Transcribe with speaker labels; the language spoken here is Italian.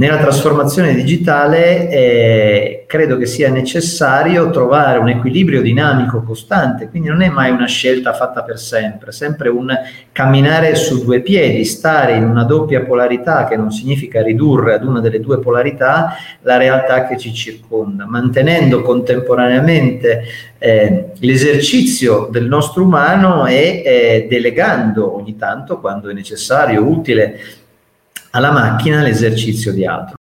Speaker 1: Nella trasformazione digitale eh, credo che sia necessario trovare un equilibrio dinamico costante, quindi non è mai una scelta fatta per sempre, sempre un camminare su due piedi, stare in una doppia polarità che non significa ridurre ad una delle due polarità la realtà che ci circonda, mantenendo contemporaneamente eh, l'esercizio del nostro umano e eh, delegando ogni tanto, quando è necessario, utile, alla macchina l'esercizio di altro.